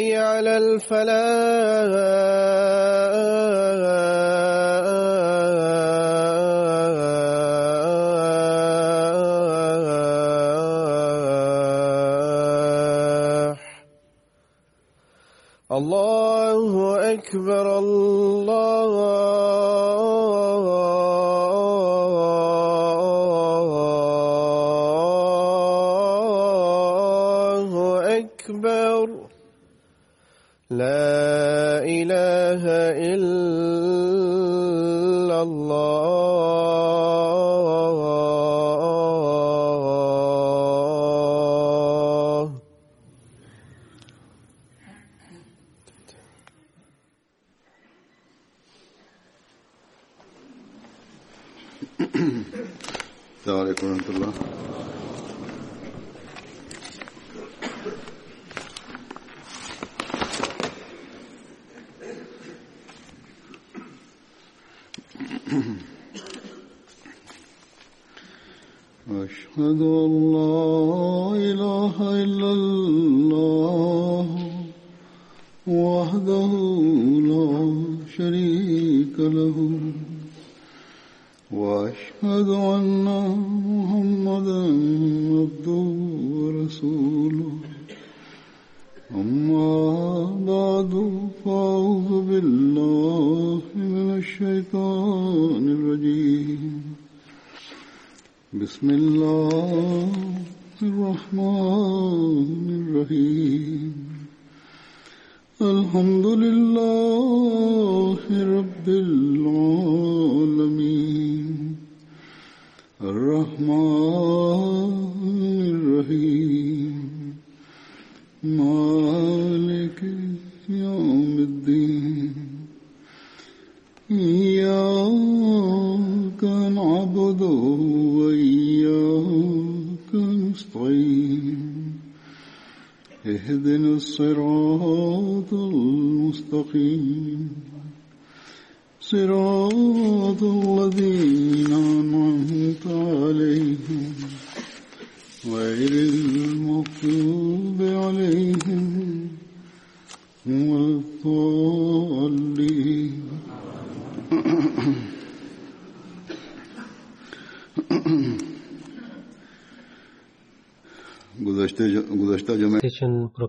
حي على الفلاح.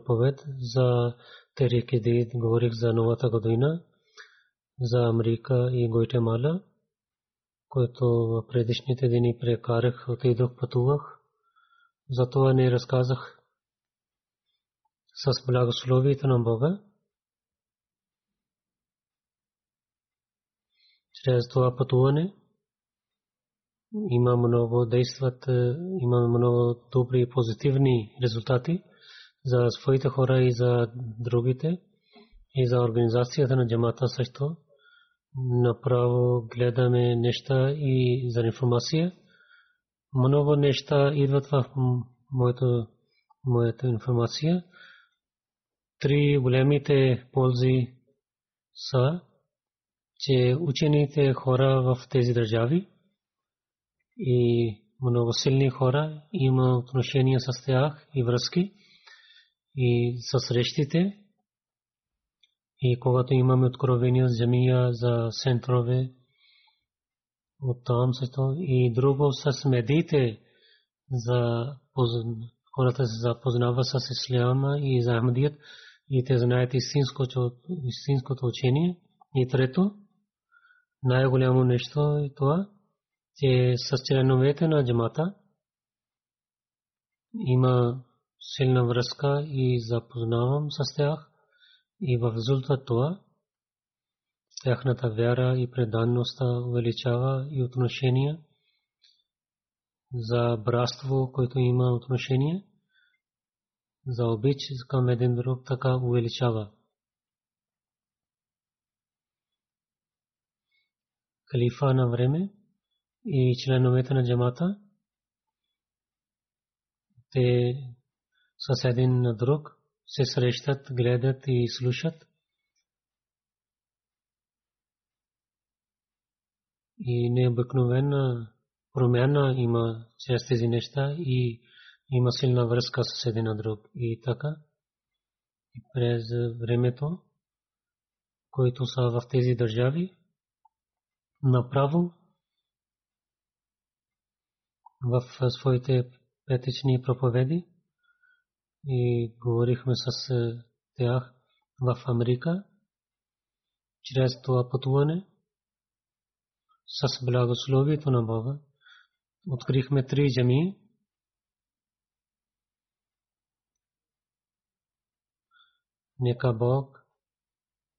Проповед за Терик Дид, говорих за новата година, за Америка и Гуатемала, който предишните дни прекарах, отидох, пътувах. Затова не разказах с благословието на Бога. Чрез това пътуване има много действат, има много добри позитивни резултати за своите хора и за другите и за организацията на джамата също. Направо гледаме неща и за информация. Много неща идват в моето, моята информация. Три големите ползи са, че учените хора в тези държави и много силни хора има отношения с тях и връзки и с срещите. И когато имаме откровения с земя за центрове, оттам също и друго с медиите за хората се запознава с исляма и за Ахмадият и те знаят истинското, истинското учение. И трето, най-голямо нещо е това, че с членовете на джамата има силна връзка и запознавам с тях и в резултат това тяхната вяра и преданността увеличава и отношения за братство, което има отношение, за обич към един друг така увеличава. Калифа на време и членовете на джамата, те с един друг се срещат, гледат и слушат. И необикновена промяна има чрез тези неща и има силна връзка с един на друг. И така, и през времето, които са в тези държави, направо в своите петични проповеди и говорихме с тях в Америка чрез това пътуване с благословието на Бога. Открихме три джами. Нека Бог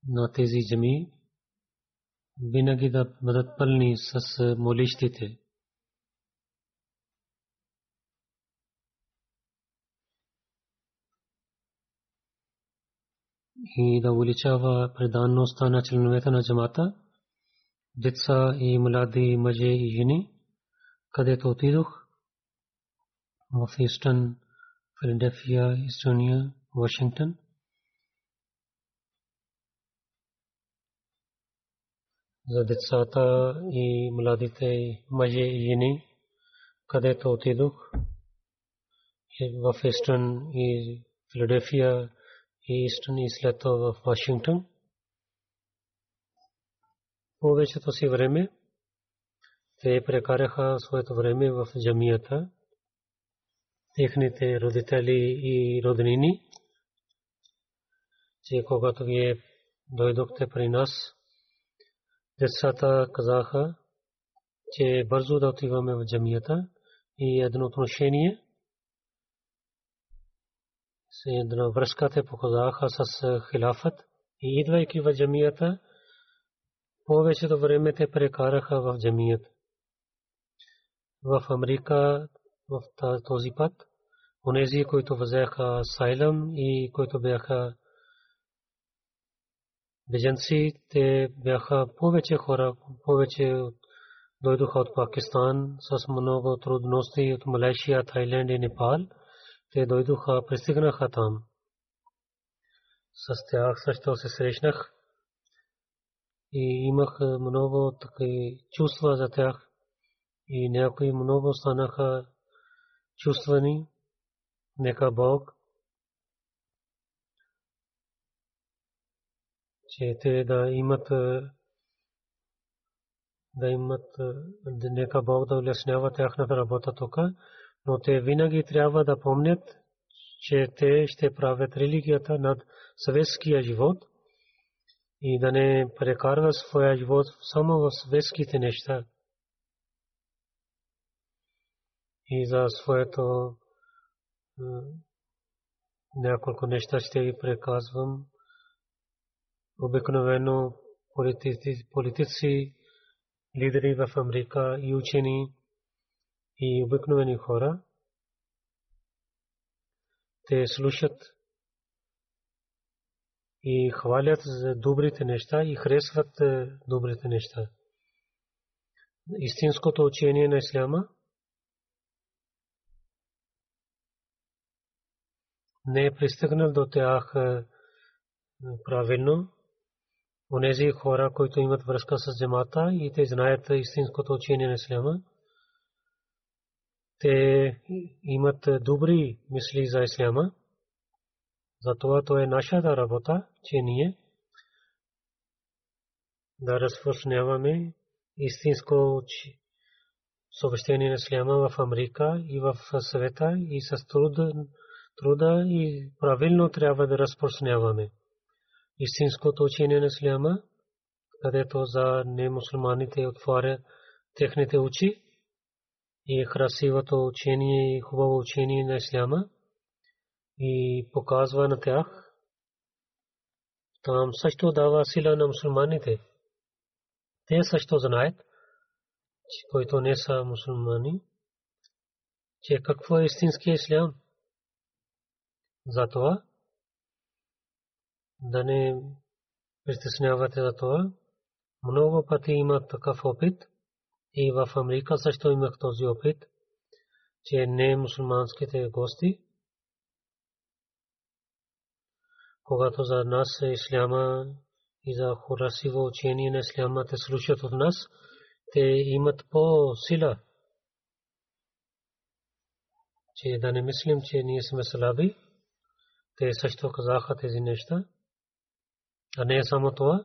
на тези джами винаги да бъдат пълни с молищите. И да увеличава преданността на членовете на джамата, деца и млади мъже и жени, където отидох в Истън, Филаделфия, Истония, Вашингтон. За децата и младите мъже и жени, където отидох в Истън и Филаделфия, и Истън и след това в Вашингтон. Повечето си време те прекараха своето време в джамията. Техните родители и роднини, че когато вие дойдохте при нас, децата казаха, че бързо да отиваме в джамията и едно отношение – на връзката показаха с хилафът и идвайки в джамията, повечето време те прекараха в джамията. В Америка в този път, онези, които взеха сайлам и които бяха беженци, те бяха повече хора, повече дойдоха от Пакистан с много трудности от Малайшия, Тайланд и Непал – те дойдоха, пристигнаха там. С тях също се срещнах и имах много такива чувства за тях и някои много станаха чувствани. Нека Бог, че те да имат да имат нека Бог да улеснява тяхната работа тук но те винаги трябва да помнят, че те ще правят религията над съветския живот и да не прекарва своя живот само в съветските неща. И за своето няколко неща ще ви преказвам. Обикновено политици, политици, лидери в Америка и учени, и обикновени хора. Те слушат и хвалят за добрите неща и харесват е, добрите неща. Истинското учение на Исляма не е пристигнал до тях е, правилно. Онези хора, които имат връзка с джамата и те знаят истинското учение на Исляма, те имат добри мисли за Исляма. Затова то е нашата работа, че ние да разпространяваме истинско съобщение на Исляма в Америка и в света и с труда, труда и правилно трябва да разпространяваме истинското учение на Исляма, където за немусулманите отваря техните очи и красивото учение и хубаво учение на Исляма и показва на тях. Там също дава сила на мусулманите. Те също знаят, които не са мусулмани, че какво е истински ислям. Затова да не притеснявате за това. Много пъти има такъв опит и в Америка също имах този опит, че не мусулманските гости, когато за нас е исляма и за хорасиво учение на исляма те слушат от нас, те имат по-сила. Че да не мислим, че ние сме слаби, те също казаха тези неща. А не само това.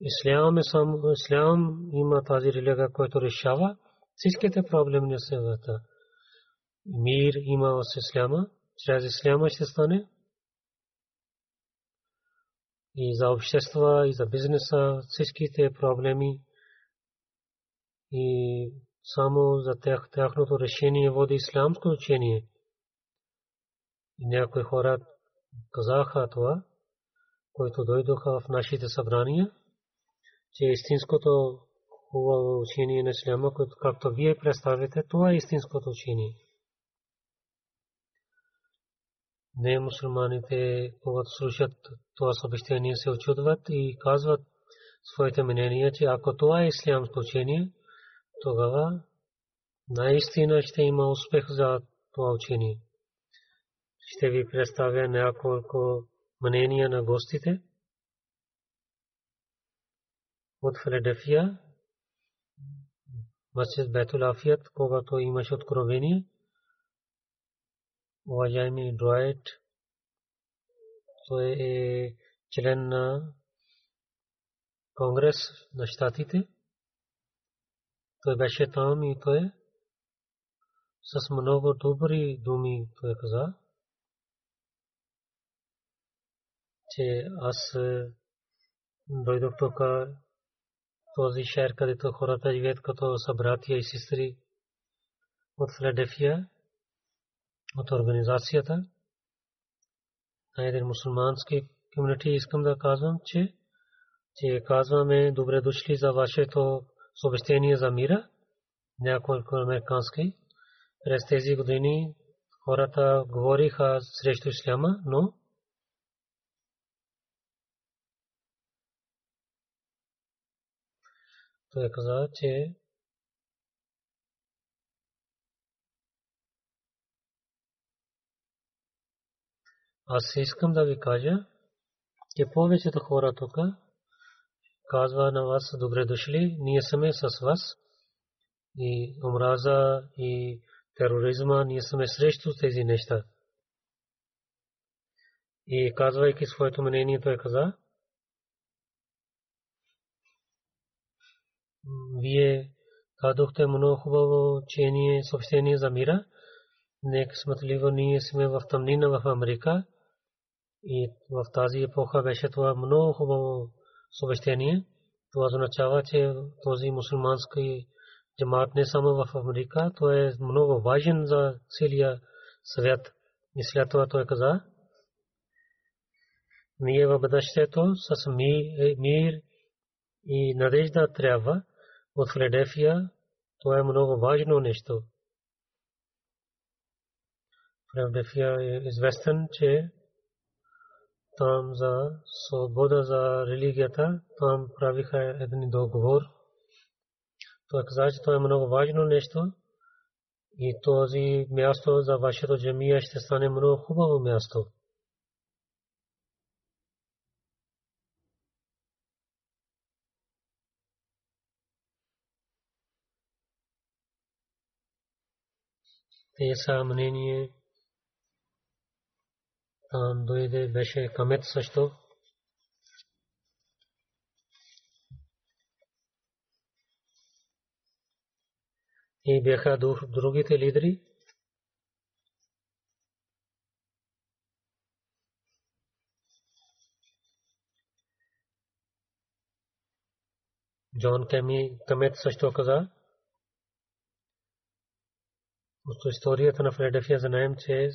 Ислям, е сам, ислям има тази религия, която решава всичките проблеми на света. Мир има с исляма, чрез исляма ще стане. И за общества, и за бизнеса, всичките проблеми и само за тях, тяхното решение води исламско учение. И някои хора казаха това, които дойдоха в нашите събрания, че истинското хубаво учение на Исляма, както вие представите, това е истинското учение. Не мусулманите, когато слушат това съобщение, се очудват и казват своите мнения, че ако това е ислямско учение, тогава наистина ще има успех за това учение ще ви представя няколко мнения на гостите от Филаделфия, Масjid Бетул Афият, когато имаше откровение. Уважаеми Дуайт, той е член на Конгрес на щатите. Той беше там и той с много добри думи той каза. че аз е, дойдох тук този шер, където хората живеят като са братия и сестри от Филаделфия, от организацията. На един мусулмански комьюнити искам да казвам, че, че казваме добре дошли за вашето съобщение за мира, няколко американски. През тези години хората говориха срещу исляма, но Той каза, че аз искам да ви кажа, че повечето хора тук казва на вас добре дошли, ние сме с вас и омраза и тероризма, ние сме срещу тези неща. И казвайки своето мнение, той каза, вие дадохте много хубаво учение, съобщение за мира. Нека смътливо ние сме в тъмнина в Америка и в тази епоха беше това много хубаво съобщение. Това означава, че този мусулмански джамат не само в Америка, то е много важен за целия свят. И след това той каза, ние в бъдещето с мир и надежда трябва от Филаделфия Това е много важно нещо. Филдефия е известен, че там за свобода за религията, там правиха един договор. Той каза, че това е много важно нещо и този място за вашето джамия ще стане много хубаво място. Те са мнение там дойде беше камет също. И бяха другите лидери. Джон Кеми Камет също каза. От историята на Филаделфия знаем, че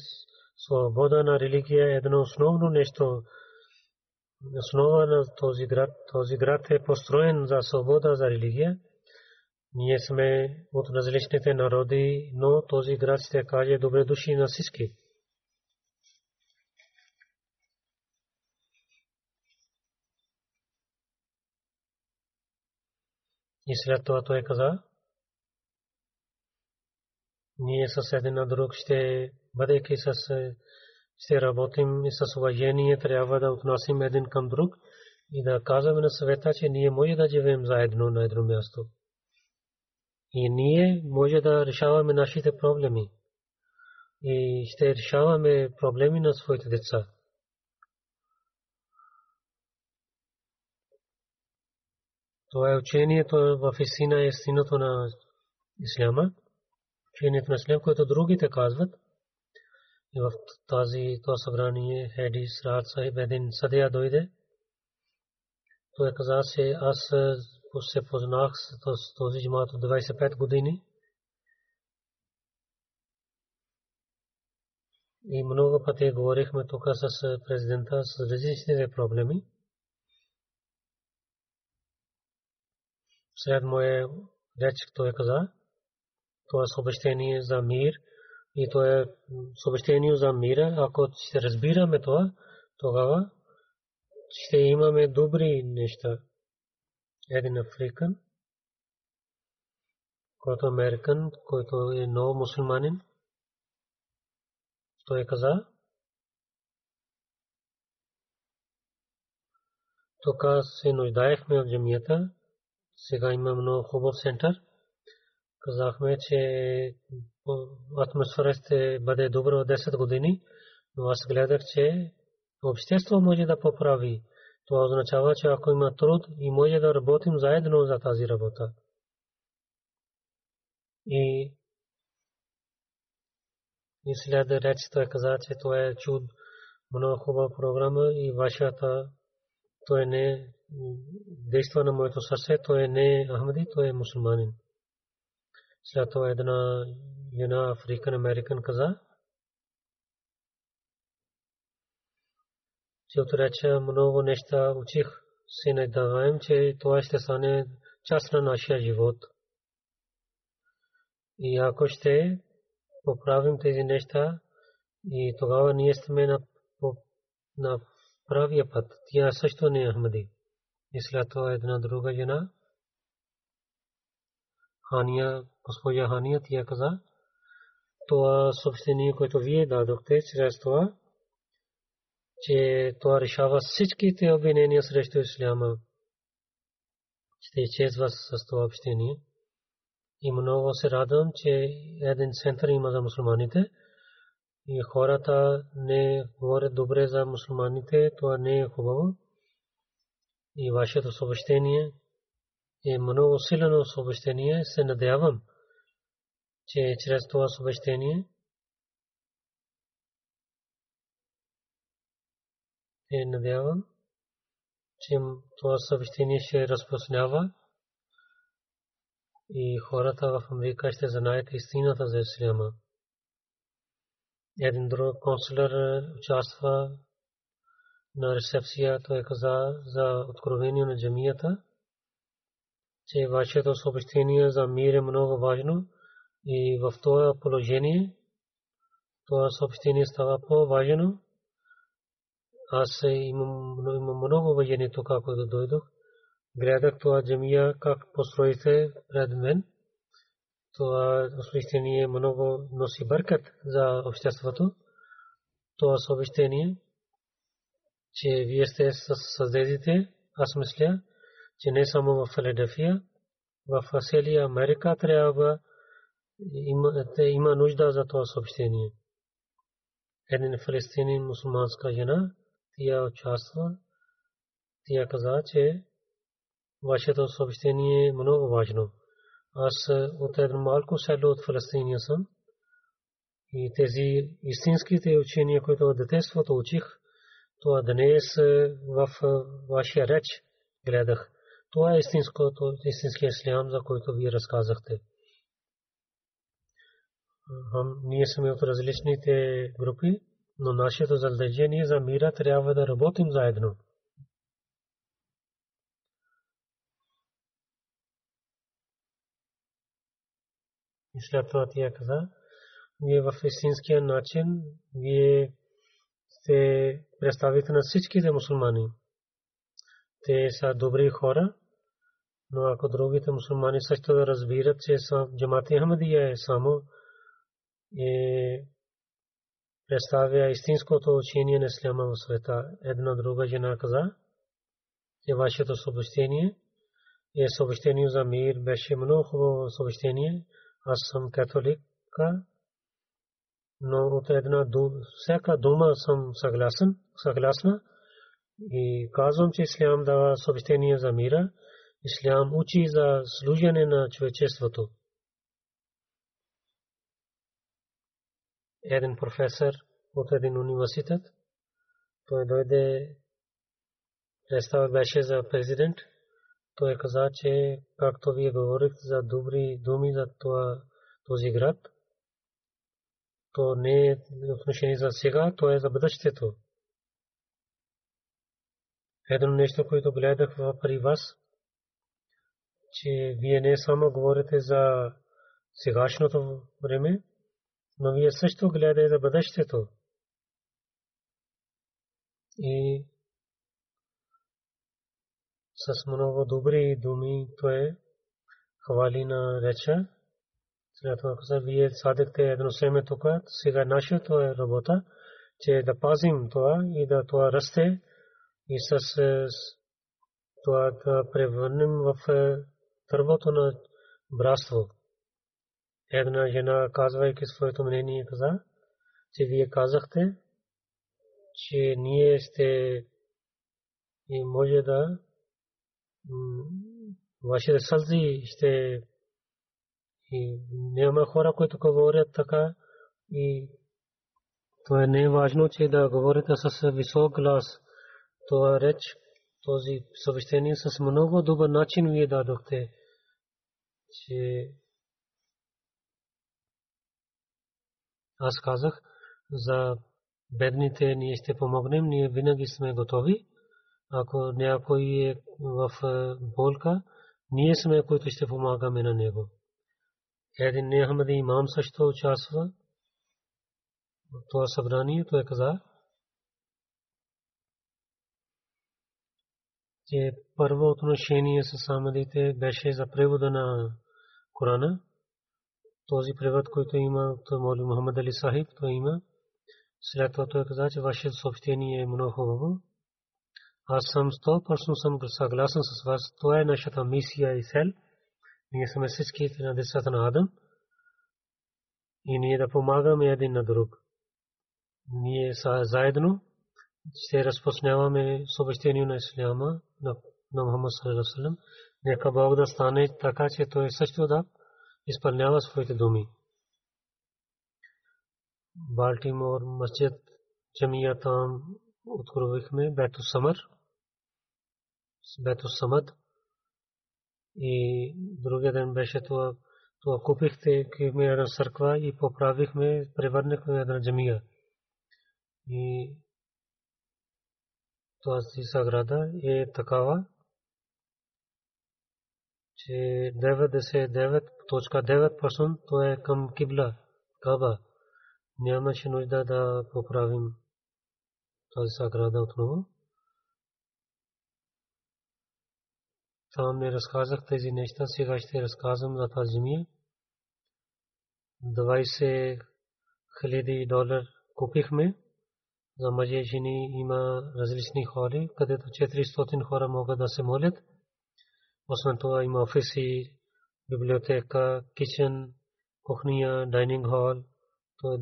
свобода на религия е едно основно нещо. Основа на този град, този град е построен за свобода за религия. Ние сме от различните народи, но този град ще каже добре души на всички. И след това той каза, ние с един на друг ще, бъдейки с, ще работим и с уважение, трябва да отнасим един към друг и да казваме на света, че ние може да живеем заедно на едно място. И ние може да решаваме нашите проблеми. И ще решаваме проблеми на своите деца. Това е учението в истина истината на Исляма учението на Ислам, което другите казват. И в тази това събрание Хедис Рад Сахиб един съдия дойде. Той каза, че аз се познах с този джимат от 25 години. И много пъти говорихме тук с президента с различните проблеми. След моя реч той каза, това е съобщение за мир и то е съобщение за мира. Ако ще разбираме това, тогава ще имаме добри неща. Един африкан, който е американ, който е нов мусулманин, той каза, тук се нуждаехме от джамията, сега има много хубав център казахме, че атмосфера ще бъде добра от 10 години, но аз гледах, че общество може да поправи. Това означава, че ако има труд и може да работим заедно за тази работа. И, и след реч той каза, че това е чуд, много хубава програма и вашата той не действа на моето сърце, той не е Ахмади, той е мусулманин. След това една жена Африкан Американ каза, че отрече много неща учих се надяваем, че това ще стане част на нашия живот. И ако ще поправим тези неща, и тогава ние сме на, на правия път. Тя също не е Ахмади. И след това една друга жена, Хания, госпожа Хания, тя каза, това съобщение, което вие дадохте чрез това, че това решава всичките обвинения срещу Исляма. Ще изчезва с това общение. И много се радвам, че един център има за мусулманите. И хората не говорят добре за мусулманите, това не е хубаво. И вашето съобщение е много силно съобщение. Се надявам, че чрез това съобщение е надявам, че това съобщение ще разпространява и хората в Америка ще знаят истината за Исляма. Един друг консулър участва на рецепция, той каза за откровение на джамията че вашето съобщение за мир е много важно и в това положение това съобщение става по-важно. Аз имам, много въжение тук, когато дойдох. Гледах това джамия как построите пред мен. Това съобщение много носи бъркат за обществото. Това съобщение, че вие сте създадите, аз мисля, че не само в Филаделфия, в целия Америка трябва има, нужда за това съобщение. Един фалестинин мусулманска жена, тя участва, тя каза, че вашето съобщение е много важно. Аз от едно малко село от Фалестиния съм и тези истинските учения, които от детеството учих, това днес в вашия реч гледах. Това е истинското, истинския ислям, за който вие разказахте. Ние сме от различните групи, но нашето задължение за мира трябва да работим заедно. И след това тя каза, вие в истинския начин, вие сте представите на всичките мусулмани. Те са добри хора, но ако другите мусулмани също да разбират, че джамати Ахмадия е само и представя истинското учение на Исляма в света. Една друга жена каза, че вашето съобщение е съобщение за мир, беше много хубаво съобщение. Аз съм католика, но от една всяка дума съм съгласен, съгласна и казвам, че Ислям дава съобщение за мира. Ислям учи за служене на човечеството. Един професор от един университет, той дойде, представа беше за президент, той каза, че както вие говорихте за добри думи за това, този град, то не е отношение за сега, то е за бъдещето. Едно нещо, което гледах при вас, че вие не само говорите за сегашното време, но вие също гледате за бъдещето. И с много добри думи той е хвали на реча. След това каза, вие садихте едно семе тук, сега нашето е работа, че да пазим това и да това расте и с това да превърнем в дървото на братство. Една жена, казвайки своето мнение, каза, че вие казахте, че ние сте и може да вашите сълзи ще и няма хора, които говорят така и не е важно, че да говорите с висок глас. Това реч, този съвещание с много добър начин вие дадохте, че аз казах за бедните ние ще помогнем, ние винаги сме готови. Ако някой е в болка, ние сме, които ще помагаме на него. Един Нехамади имам също участва в това събрание. Той каза, че първо отношение с Амадите беше за превода на Корана. Този превод, който има от Моли Мухаммад Али Сахиб, той има. След това той каза, че вашето съобщение е много хубаво. Аз съм 100% съм съгласен с вас. Това е нашата мисия и цел. Ние сме всички на децата на Адам. И ние да помагаме един на друг. Ние са заедно ще разпочняваме съобщение на Исляма на, на Мухаммад Салалалаху Нека Бог да стане така, че той също да изпълнява своите думи. Балтимор, масджид, джамия там откровихме Бето Самър, Бето Самад и другия ден беше това, това купихте една църква и поправихме, превърнахме една джамия. И тази саграда е такава, че 99.9% то е към кибла, Каба. Нямаше нужда да поправим тази саграда отново. Там не разказах тези неща, сега ще разказвам за тази земя. 20 хиляди долар купихме. За мъже и жени има различни хори, където 400 хора могат да се молят. Освен това има офиси, библиотека, кичен, кухня, дайнинг хол. То е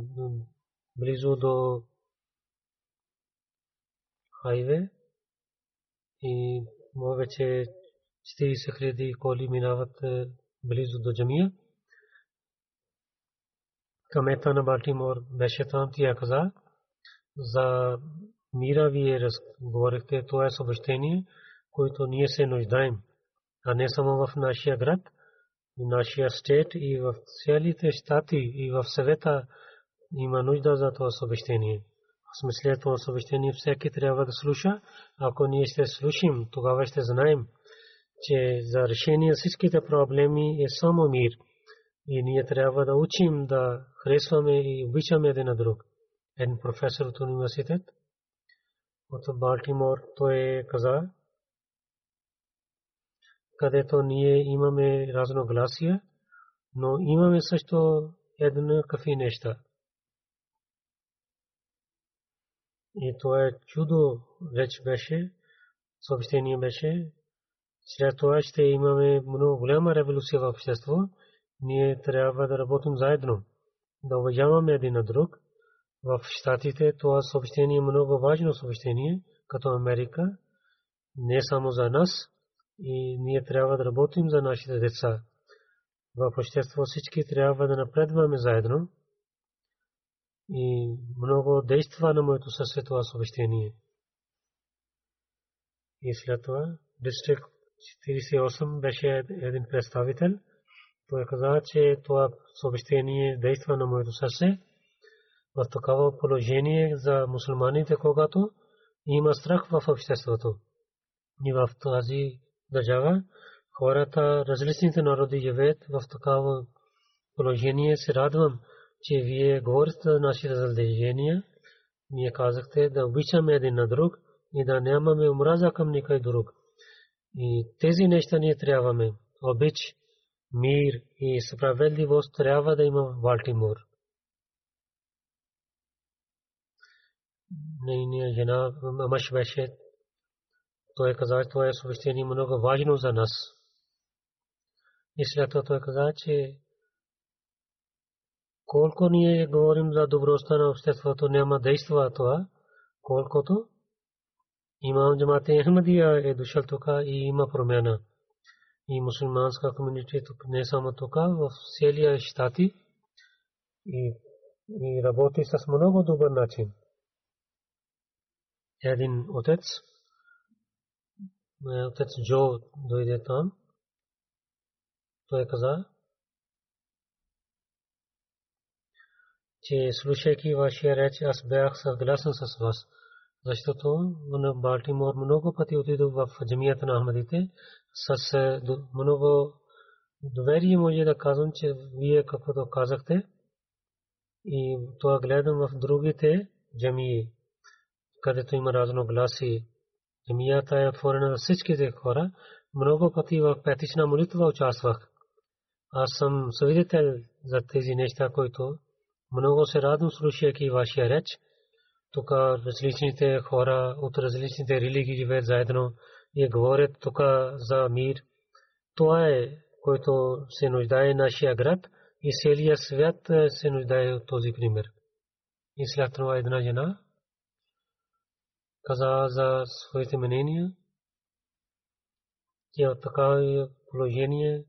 близо до хайве и повече 40 хиляди коли минават е, близо до джамия. Камета на Балтимор беше там, тя каза, за мира вие разговорихте, това е съобщение, което ние се нуждаем, а не само в нашия град, в нашия стейт и в целите щати и в съвета има нужда за това съобщение. Аз мисля, това съобщение всеки трябва да слуша. Ако ние ще слушим, тогава ще знаем, че за решение всичките проблеми е само мир. И ние трябва да учим да харесваме и обичаме един на друг. Един професор от университет от Балтимор той каза, където ние имаме разногласия, но имаме също еднакви неща. И това е чудо реч беше, съобщение беше. След това ще имаме много голяма революция в общество. Ние трябва да работим заедно, да уважаваме един на друг. В Штатите това съобщение е много важно съобщение, като Америка, не само за нас, и ние трябва да работим за нашите деца. В общество всички трябва да напредваме заедно и много действа на моето със това съобщение. И след това, дистрикт 48 беше един представител. Той каза, че това съобщение действа на моето сърце в такава положение за мусулманите, когато има страх в обществото. И в тази държава хората, различните народи живеят в такава положение. Се радвам, че вие говорите за нашите задължения. Ние казахте да обичаме един на друг и да нямаме омраза към никой друг. И тези неща ние трябваме. Обич, мир и справедливост трябва да има в Балтимор. Нейния жена мъж беше. Той каза, че това е съобщение много важно за нас. И след това той каза, че колко ние говорим за добростта на обществото, няма действа това, колкото имам джамате Ахмадия е дошъл тук и има промяна. И мусулманска комьюнити тук не само тук, в целия щати и, и работи с много добър начин. Един отец, отец Джо дойде там, той каза, че слушайки вашия реч, аз бях съгласен с вас, защото в Балтимор много пъти отидох в джамията на Ахмадите. С е, много доверие може да казвам, че вие каквото казахте. И това гледам в другите джамии, където има разногласи. Джамията е отворена за всичките хора. Много пъти в петична молитва участвах. Аз съм свидетел за тези неща, които много се радвам, слушайки вашия реч. Тук различните хора от различните религии живеят заедно и говорят тук за мир. Това е, което се нуждае нашия град и целия свят се нуждае от този пример. И след това една жена каза за своите мнения, че от такава положение,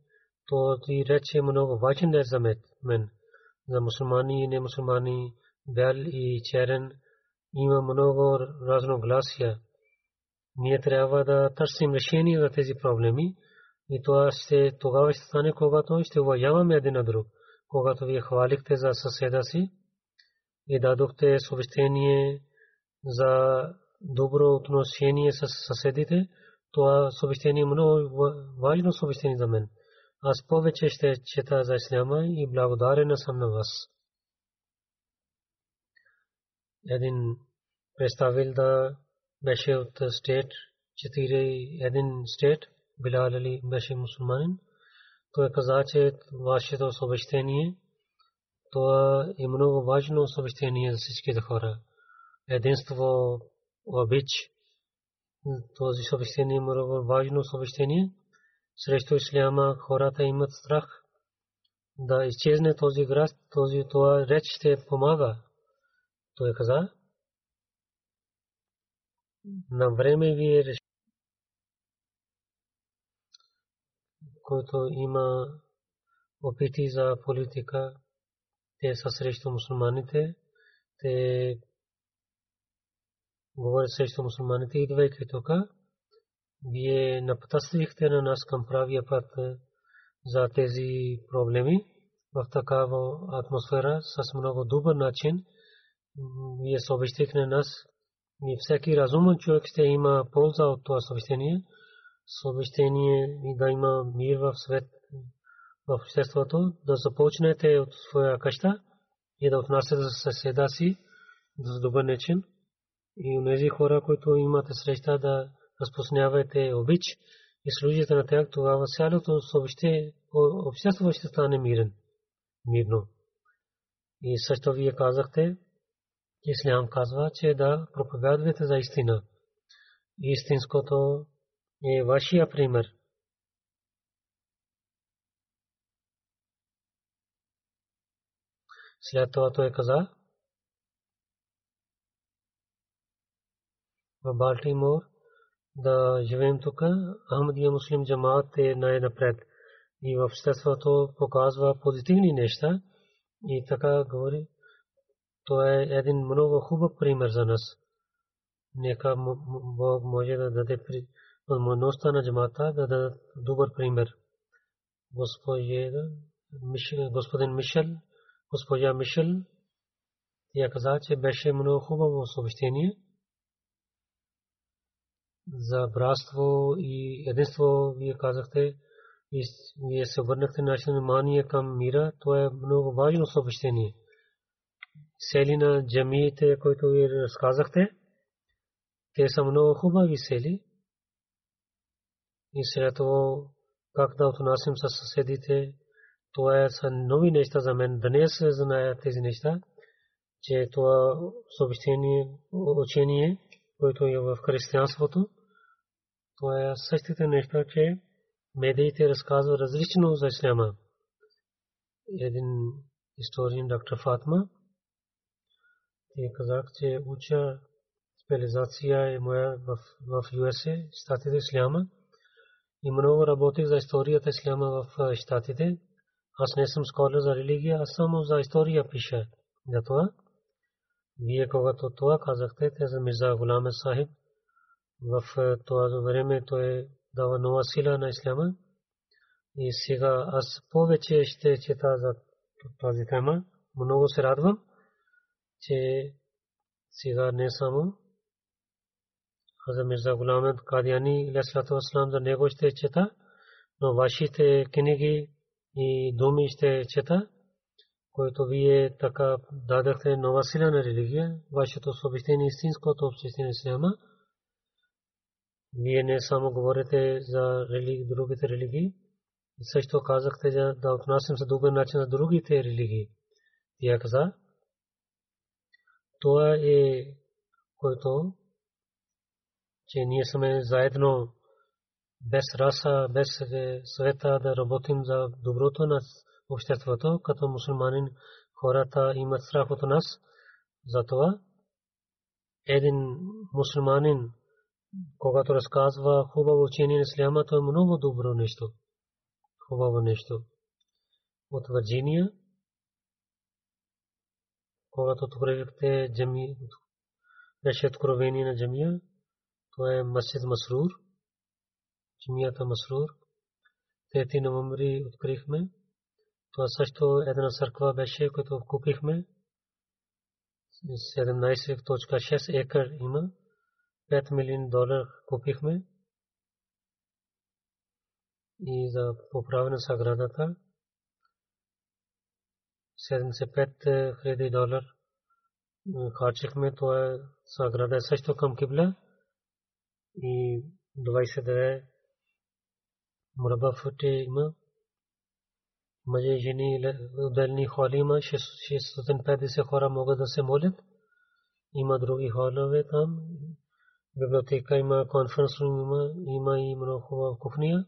то ти рече много важен е за мен за мусулмани и немусулмани, бял и черен, има много разногласия. Ние трябва да търсим решение за тези проблеми и това ще тогава ще стане, когато ще уважаваме един на друг. Когато вие хвалихте за съседа си и дадохте съобщение за добро отношение с съседите, това съобщение е много важно съобщение за мен. аз повече ще чета за исляма и благодарен съм на вас. Един представил да беше от стейт, четири един стейт, Билал Али беше мусулманин. Той каза, че вашето съобщение това е много важно съобщение за всичките хора. Единство, обич, този съобщение много важно съобщение. Срещу исляма хората имат страх да изчезне този град, този това реч ще помага. Той каза, на време ви реши, който има опити за политика, те са срещу мусулманите, те говорят срещу мусулманите, идвайки тук, вие напътствихте на нас към правия път за тези проблеми в такава атмосфера с много добър начин. Вие съобщихте на нас и всеки разумен човек ще има полза от това съобщение. Съобщение и да има мир в свет, в обществото, да започнете от своя къща и да отнасяте съседа си за добър начин. И у тези хора, които имате среща да разпространявате обич и служите на тях, тогава цялото общество ще стане мирен, мирно. И също вие казахте, Ислям казва, че да проповядвате за истина. Истинското е вашия пример. След това той каза, в Балтимор да живеем тук, Ахмадия муслим джамаат е най-напред. И в обществото показва позитивни неща. И така говори, то е един много хубав пример за нас. Нека Бог може да даде възможността на джамата да даде добър пример. Господин Мишел, госпожа Мишел, тя каза, че беше много хубаво съобщение за братство и единство. Вие казахте, и вие се обърнахте нашето внимание към мира. То е много важно съобщение сели на джамиите, които ви разказахте. Те са много хубави сели. И след това как да отнасям с съседите, това е са нови неща за мен. Днес зная тези неща, че това съобщение, учение, което е в християнството, това е същите неща, че медиите разказват различно за исляма. Един историен доктор Фатма, и казах, че уча специализация е моя в, в USA, Штатите Исляма. И много работих за историята Исляма в Штатите. Аз не съм сколя за религия, аз само за история пиша. Затова, вие когато това казахте, те за Мирза Гуламе Сахиб, в това време той дава нова сила на Исляма. И сега аз повече ще чета за тази тема. Много се радвам че сега не само Хаза Мирза Гуламед Кадияни Леслату Аслам за него ще чета, но вашите книги и думи ще чета, което вие така дадахте нова сила на религия, вашето съобщение истинското общество на. Вие не само говорите за религии, другите религии, също казахте да отнасям се добър начин за другите религии. Тя каза, това е което, че ние сме заедно без раса, без света да работим за доброто на обществото, като мусулманин хората имат страх от нас. Затова един мусулманин, когато разказва хубаво учение на исляма, то е много добро нещо. Хубаво нещо. От Вирджиния когато откровихте джами, беше откровение на джамия, това е Масjid Масрур, джамията Масрур. 3 ноември открихме. Това също една църква беше, която купихме. 17.6 екър има. 5 милион долар купихме. и за поправяне саградата 75 хиляди долар харчихме, това е саграда е също към кибла и 22 мраба фути има мъже и жени отделни холи има 650 хора могат да се молят има други холове там библиотека има конференц рум има има и много хубава кухня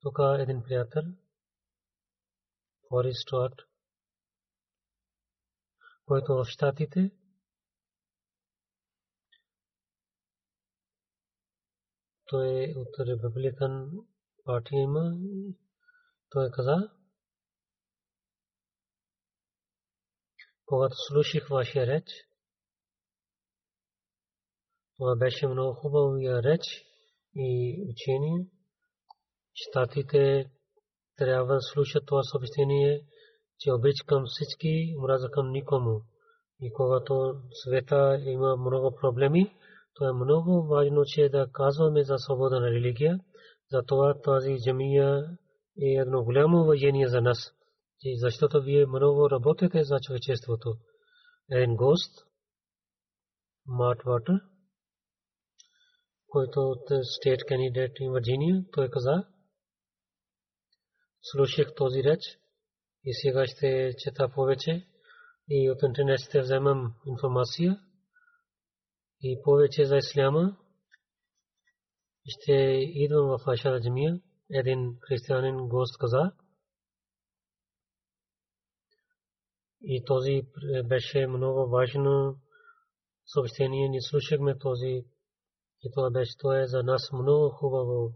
тук един приятел Фори Стюарт който в Штатите той е от републикан партия има той каза когато слушах вашия реч това беше много хубава реч и учение щатите трябва да слушат това съобщение че обич към всички, омраза към никому. И когато света има много проблеми, то е много важно, че да казваме за свобода на религия. Затова тази джамия е едно голямо уважение за нас. Защото вие много работите за човечеството. Един гост, Март Ватър, който от стейт кандидат в Вирджиния, той каза, слушах този реч, и сега ще чета повече и от интернет ще вземам информация и повече за исляма. Ще идвам в вашата джамия. Един християнин гост каза. И този беше много важно съобщение. Ни слушахме този и това беше това е за нас много хубаво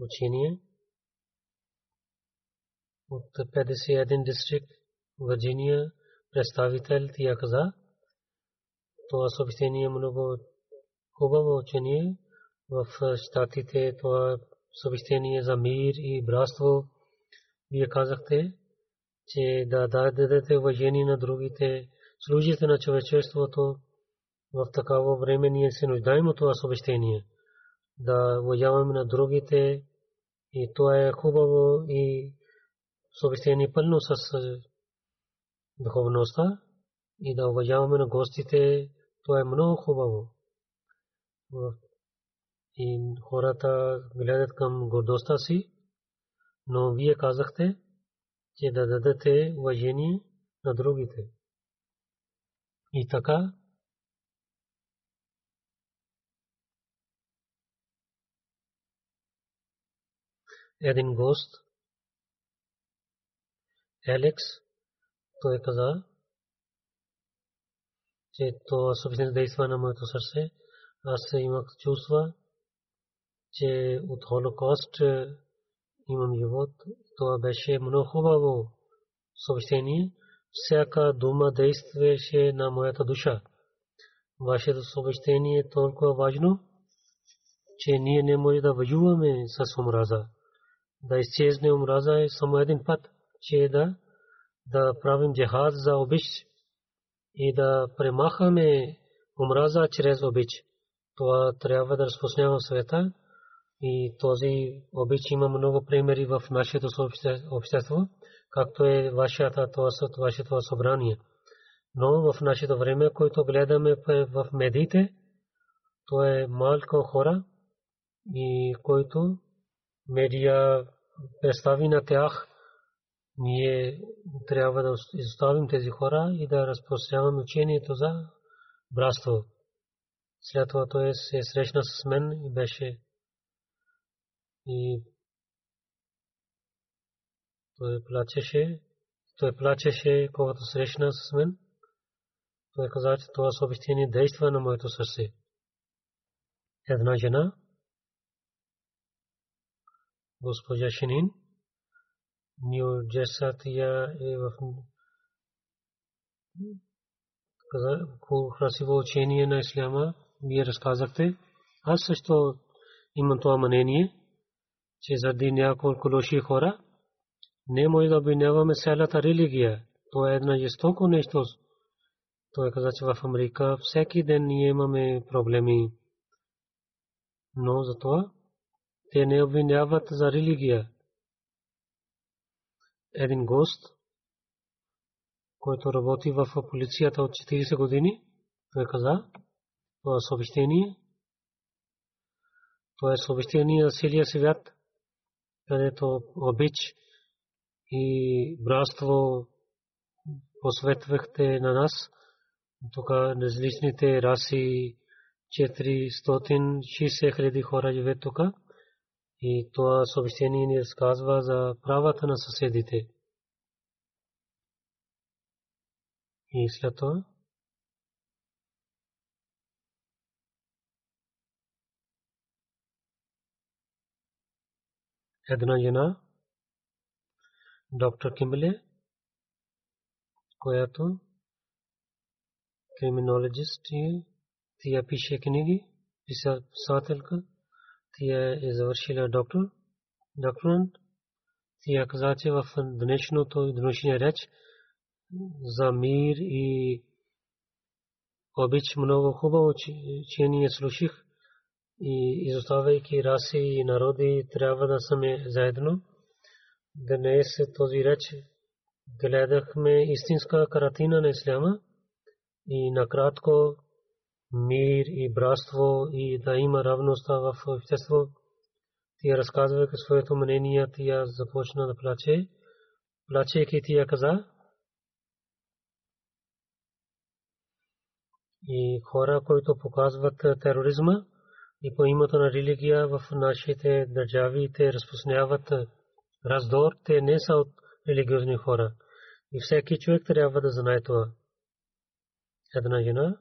учение от 51 дистрикт Вирджиния представител тия каза. Това съобщение е много хубаво учение в щатите. Това съобщение за мир и братство. Вие казахте, че да дадете уважение на другите, служите на човечеството. В такава време ние се нуждаем от това съобщение. Да уважаваме на другите и това е хубаво и съобщение пълно с духовността и да уважаваме на гостите, това е много хубаво. И хората гледат към гордостта си, но вие казахте, че да дадете уважение на другите. И така, един гост Елекс, той каза, че това съвсем действа на моето сърце. Аз имах чувства, че от Холокост имам живот. Това беше много хубаво съобщение. Всяка дума действаше на моята душа. Вашето съобщение е толкова важно, че ние не можем да воюваме с омраза. Да изчезне омраза е само един път че да, да правим джихад за обич и да премахаме омраза чрез обич. Това трябва да разпространява света и този обич има много примери в нашето общество, както е вашето събрание. Но в нашето време, което гледаме в медиите, то е малко хора и който медия представи на тях ние трябва да изоставим тези хора и да разпространяваме учението за братство. След това той се срещна с мен и беше и той плачеше, той плачеше, когато срещна с мен. Той каза, че това съобщение действа на моето сърце. Една жена, госпожа Шинин, Нью Джесатия е в красиво учение на исляма. Вие разказахте. Аз също имам това мнение, че заради няколко лоши хора не може да обвиняваме цялата религия. Това е една жестоко нещо. Той каза, че в Америка всеки ден ние имаме проблеми. Но за това те не обвиняват за религия. Един гост, който работи в полицията от 40 години, той каза, е съобщение, това е съобщение на целия свят, където обич и братство посветвахте на нас. Тук различните раси, 460 хиляди хора живеят тук. И това съобщение ни разказва за правата на съседите. И след това една жена, доктор Кимбле, която криминологист е, тя пише книги, писателка, тя е завършила доктор, докторант. Тя каза, че в днешното и днешния реч за мир и обич много хубаво учение слушах и изоставяйки раси и народи трябва да сме заедно. Днес този реч гледахме истинска картина на исляма и накратко мир и братство и да има равност в общество. Тя разказвайки своето мнение, тя започна да плаче. Плачейки тя каза, и хора, които показват тероризма и по името на религия в нашите държави, те разпространяват раздор, те не са от религиозни хора. И всеки човек трябва да знае това. Една жена,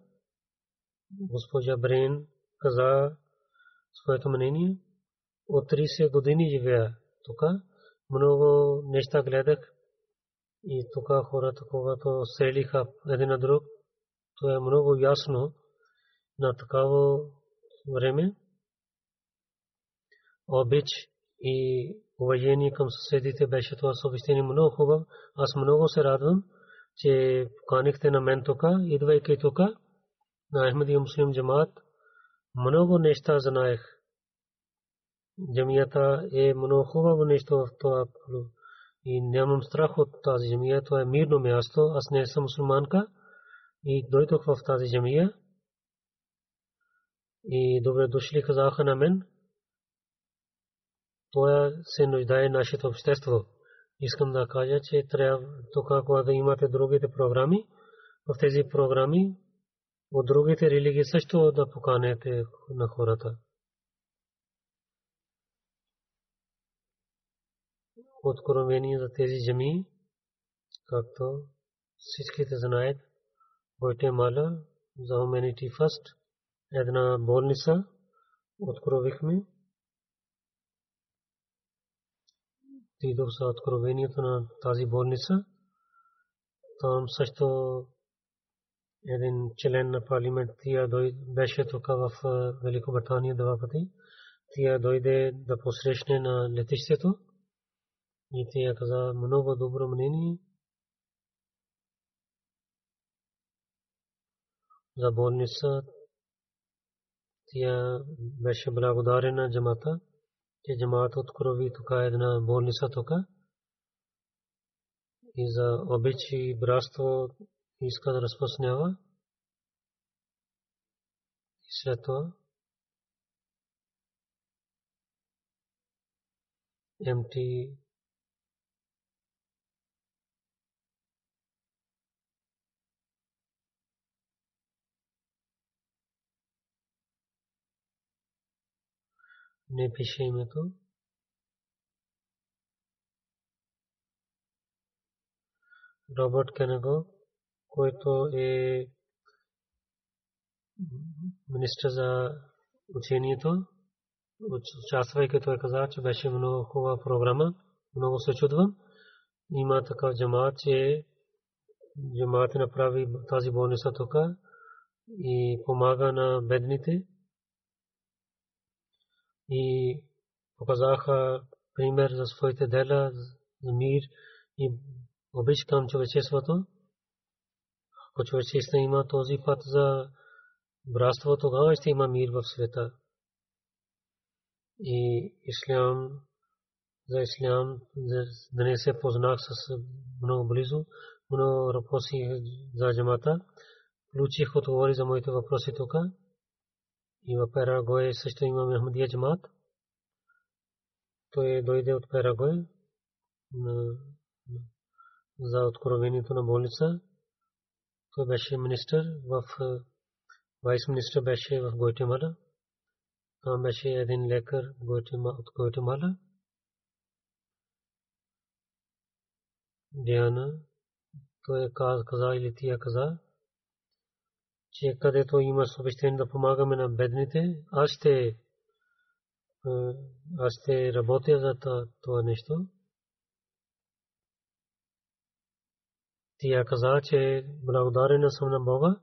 госпожа Брейн, каза своето мнение. От 30 години живея тук. Много неща гледах. И тук хората, когато селиха един на друг, то е много ясно на такава време. Обич и уважение към съседите беше това съобщение много хубаво. Аз много се радвам, че поканихте на мен тук, идвайки тук на Ахмади Муслим Джамаат. Много неща знаех. Джамията е много хубаво нещо в това. И нямам страх от тази джамия. Това е мирно място. Аз не съм мусулманка. И дойдох в тази джамия. И добре дошли казаха на мен. Това се нуждае нашето общество. Искам да кажа, че трябва тук, когато имате другите програми, в тези програми от другите религии също да поканете на хората. Откровение за тези жеми, както всичките знаят, Гватемала за Humanity First, една болница откровихме. Тидох за откровението на тази болница. Там също един член на парламент тия беше тук в Великобритания два пъти. Тия дойде да посрещне на летището и тя каза много добро мнение за болница. Тя беше благодарена джамата, че джамата открови тук една болница тук. И за обичи братство иска да разпространява. И след това МТ не пише името. Робърт Кенего който е министър за учението, участвайки той каза, че беше много хубава програма, много се чудвам. Има такъв джамаат, че джамаат направи тази болница тук и помага на бедните. И показаха пример за своите дела, за мир и обич към човечеството. Ако ще има този път за братство, тогава ще има мир в света. и ислям за ислям да не се познах с много близо. Много въпроси за джамата. Получих отговори за моите въпроси тук. И в Парагвай също имаме Ахмадия джамат. Той дойде от Парагвай за откровението на болница. Той беше министър в вайс министър беше в Гойтемала. Там беше един лекар от Гойтемала. Диана, той каза или тия каза, че където има съобщение да помагаме на бедните, аз ще аз ще работя за това нещо. Тя каза, че благодарен съм на Бога,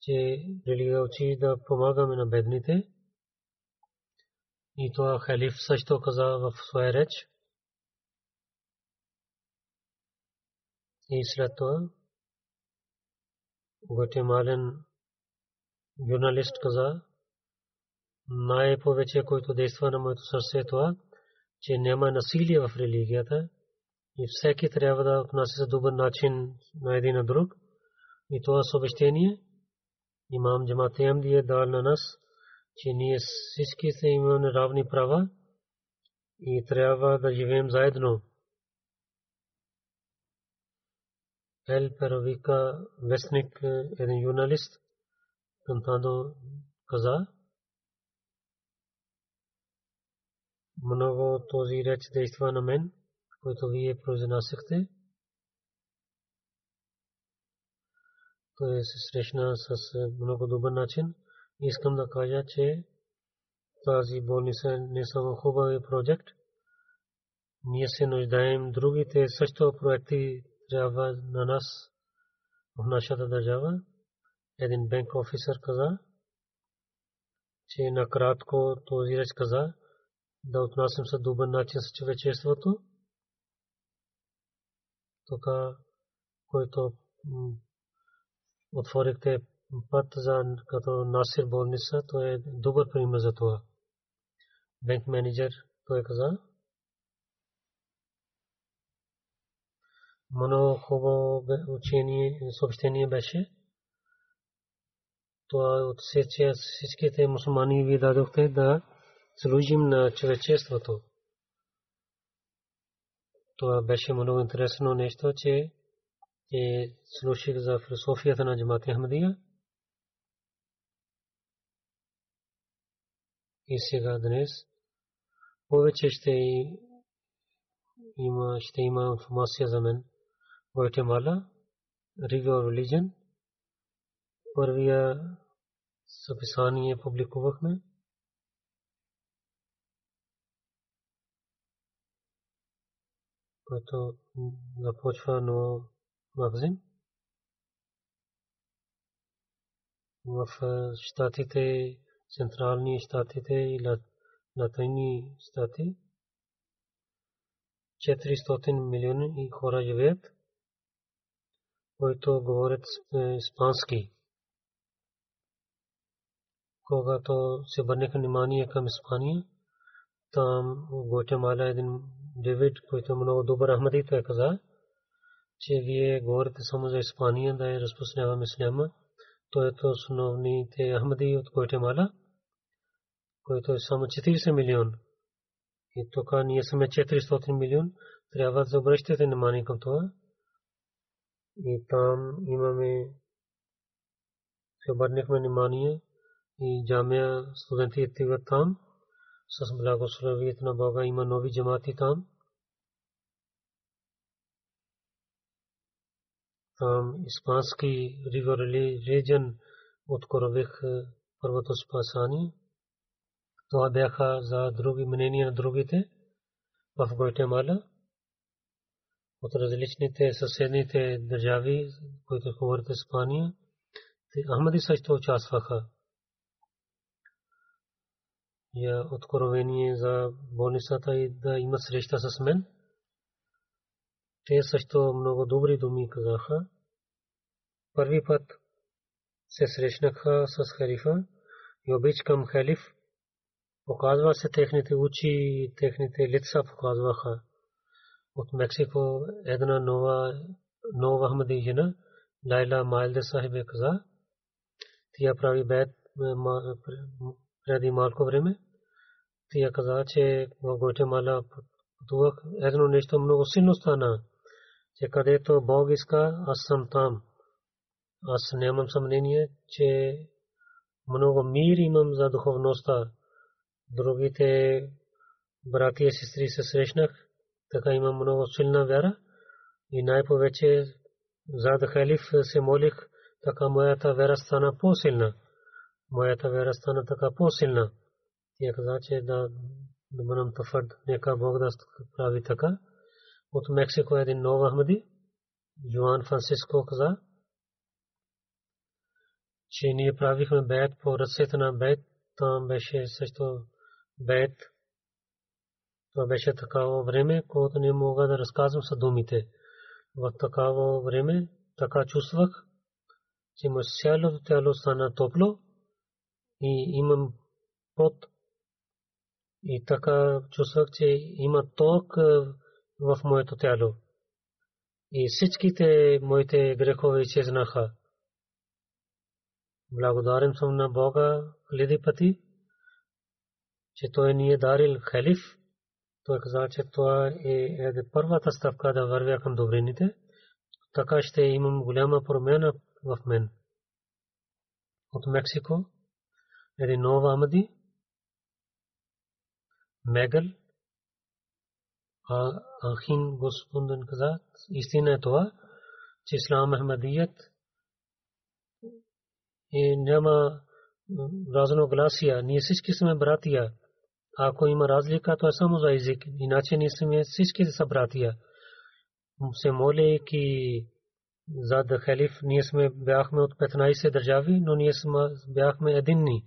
че религия учи да помагаме на бедните. И това халиф също каза в своя реч. И след това Гватемален журналист каза, най-повече, който действа на моето сърце това, че няма насилие в религията и всеки трябва да отнася за добър начин на един на друг. И това съобщение имам Джамат Ямди е дал на нас, че ние всички се имаме равни права и трябва да живеем заедно. Ел Перовика, вестник, един журналист, Кантадо каза, много този реч действа на мен, който вие произнасяхте. Той се срещна с много добър начин. Искам да кажа, че тази болница не само хубав проект. Ние се нуждаем другите също проекти трябва на нас в нашата държава. Един банк офисър каза, че накратко този реч каза, да отнасям се добър начин с човечеството. Тук, който отворихте път за като Насир болница, то е добър пример за това. Банк менеджер той каза, много хубаво учение, съобщение беше. Това от всичките мусулмани ви дадохте да служим на човечеството. Това беше много интересно нещо, че е слушах за философията на Джамат Ахмадия. И сега днес повече ще има, ще има информация за мен. Guatemala, Review of Religion. Първия съписание публикувахме. който започва нов магазин. В щатите, централни щатите и латинни щати 400 милиони хора живеят които говорят испански. Когато се обърнеха внимание към Испания, там в Гватемала един Девид, който е много добър Ахмади, той каза, че вие говорите само за Испания, да я разпространяваме исляма. Той е основните Ахмади от Гватемала, който е само 40 милион. И тук ние сме 400 милион. Трябва да обръщате внимание към това. И там имаме, се обърнахме внимание и джамия студенти отиват там. С благословието на Бога има нови джамати там. Там испански ривер регион откорових първото спасание. Това бяха за други мнения на другите в Гватемала от различните съседните държави, които говорят Испания. Ахмади също участваха. Я откровение за болницата и да има среща с мен. Те също много добри думи казаха. Първи път се срещнаха с халифа и обич към халиф Показва се техните очи, техните лица показваха. От Мексико една нова нова Ахмади жена, Лайла Майлде Сахибе каза, тя прави бед преди малко време. Тя каза, че в Гватемала пътувах. Едно нещо много силно стана, че където Бог иска, аз съм там. Аз нямам съмнение, че много мир имам за духовността. Другите брати и сестри се срещнах, така имам много силна вяра и най-повече за халиф се молих, така моята вера стана по-силна. Моята вера стана така по-силна. Тя каза, че да, да бъдем твърд, нека Бог да прави така. От Мексико един нов Ахмади, Жуан Франциско каза, че ние правихме бед по ръцете на бед, там беше също бед. Това беше такава време, когато не мога да разказвам с думите. В такава време така чувствах, че ме цялото тяло стана топло и имам пот. И така чувствах, че има ток в моето тяло. И всичките моите грехове изчезнаха. Благодарен съм на Бога хиляди пъти, че Той ни е дарил халиф. Той каза, че това е първата стъпка да вървя към добрините. Така ще имам голяма промяна в мен. От Мексико, един нов Амади, Мегъл, Ахин Господин каза, истина е това, че Ислам Ахмадият и няма разногласия. Ние всички сме братия. Ако има разлика, то е само за език. Иначе ние сме всички са братия. Се молейки за халиф, ние сме бяхме от 15 държави, но ние сме бяхме единни.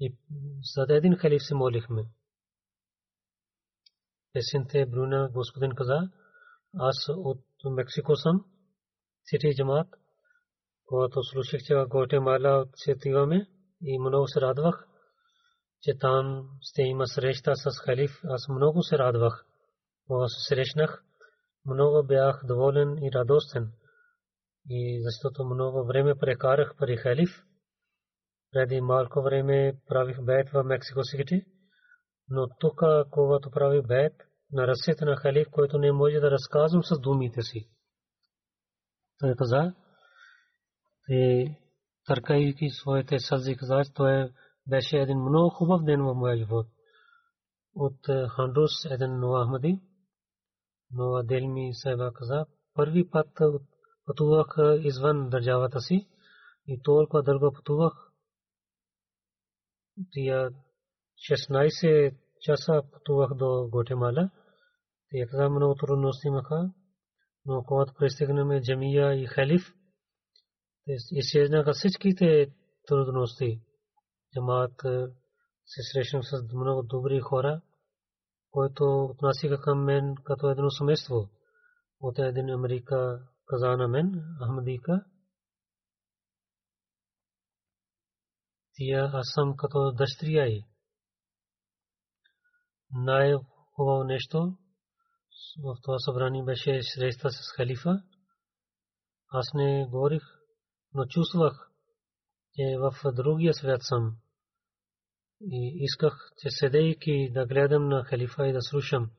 И за един халиф се молихме. Песенте Бруна господин каза, аз от Мексико съм, Сити Джамат, когато слушах, че Гватемала отсетиваме и много се радвах, че там ще има среща с халиф. Аз много се радвах. Когато се срещнах, много бях доволен и радостен. И защото много време прекарах при халиф, преди малко време правих бед в Мексико Сити, но тук, когато правих бед, на ръцете на халиф, който не може да разказвам с думите си. Той каза, търкайки своите сълзи каза, той беше един много хубав ден в моя живот. От Хандрус един Нова Ахмади, Нова Делми Сайба каза, първи път пътувах извън държавата си и толкова дълго пътувах. Тия 16 часа пътувах до Гватемала. Тия каза много трудности имаха, но когато пристигнем Джамия и Халиф, изчезнаха всичките трудности. Джамаат се срещнах с много добри хора, които отнасяха към мен като едно семейство. От един Америка каза на мен, Ахмадика, тия аз съм като дъщеря й. Най-хубаво нещо в това събрание беше среща с халифа. Аз не говорих но чувствах, че в другия свят съм. И исках, че седейки да гледам на халифа и да слушам.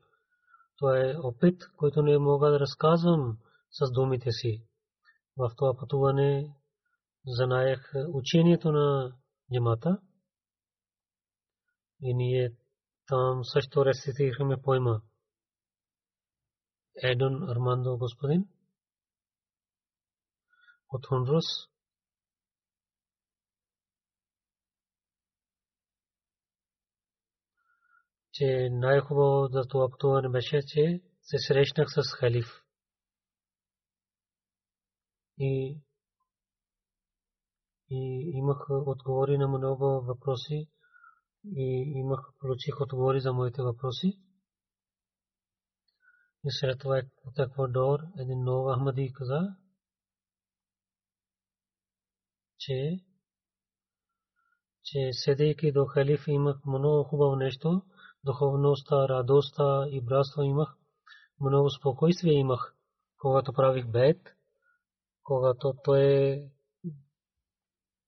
Това е опит, който не мога да разказвам с думите си. В това пътуване знаех учението на джамата. И ние там също рецитирахме пойма. Едон Армандо господин от Хондрус. Че най-хубаво за това пътуване беше, че се срещнах с халиф. И, и имах отговори на много въпроси и имах, получих отговори за моите въпроси. И след това от Еквадор един нов Ахмади каза, че че седейки до халиф имах много хубаво нещо, духовността, радостта и братство имах, много спокойствие имах, когато правих бед, когато той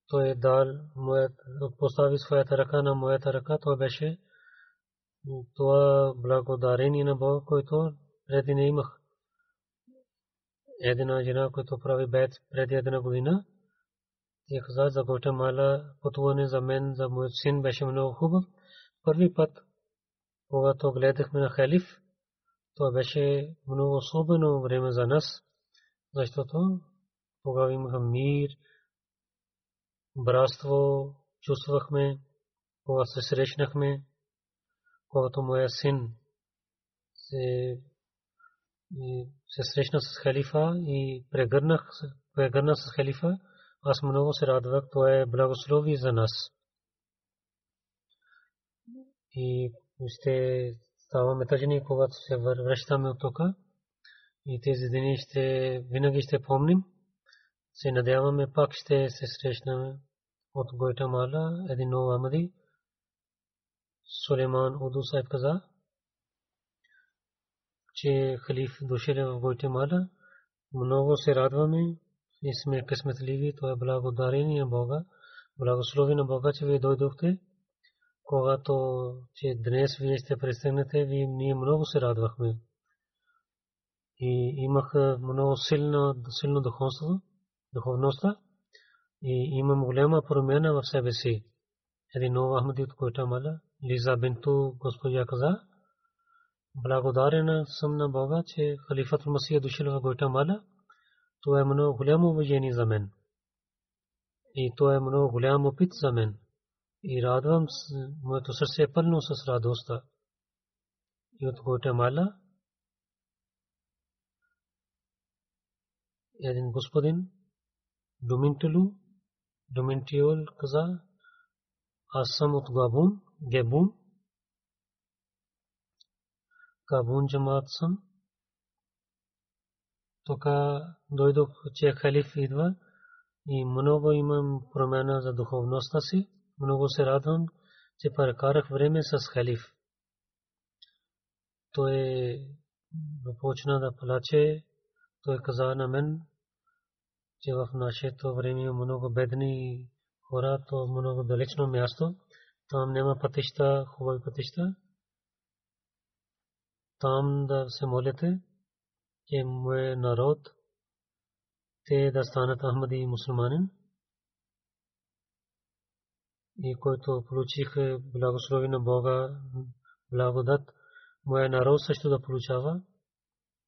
той дал моят, постави своята ръка на моята ръка, това беше това благодарение на Бога, който преди не имах. Една жена, която прави бед преди една година, тя каза за Гота Мала, пътуване за мен, за моят син беше много хубав. Първи път, когато гледахме на халиф, това беше много особено време за нас, защото тогава имаха мир, братство, чувствахме, когато се срещнахме, когато моя син се, се срещна с халифа и прегърнах, прегърна с халифа, аз много се радвах, това е благослови за нас. И ще ставаме тъжни, когато се връщаме от тук. И тези дни ще, винаги ще помним. Се надяваме пак ще се срещнем от Гойтамала, един нов Амади. Сулейман Уду Сайб каза, че халиф дошъл в Гойтамала. Много се радваме и сме късметливи. Това е благодарение на Бога. Благослови на Бога, че вие дойдохте. Когато че днес вие сте пристигнете, ви ние много се радвахме. И имах много силно, силно духовство, духовността и имам голяма промяна в себе си. Един нов Ахмади от Койта Мала, Лиза Бинту госпожа каза, благодарен съм на Бога, че халифът Масия дошъл в Койта Мала. Това е много голямо уважение за мен. И това е много голям опит за мен. И радвам, моето сърце е пълно с радостта. И от Гватемала един господин Думинтулу, Думинтиол каза, аз съм от Габун, Гебун, Габун джамаат съм. Тук дойдох, че халиф идва и много имам промяна за духовността си. Много се радвам, че прекарах време с халиф. Той започна да плаче. Той каза на мен, че в нашето време има много бедни хора, то много далечно място. Там няма пътища, хубави пътища. Там да се молите, че мое народ, те да станат Ахмади и мусулманин и който получих благослови на Бога, благодат, моя народ също да получава.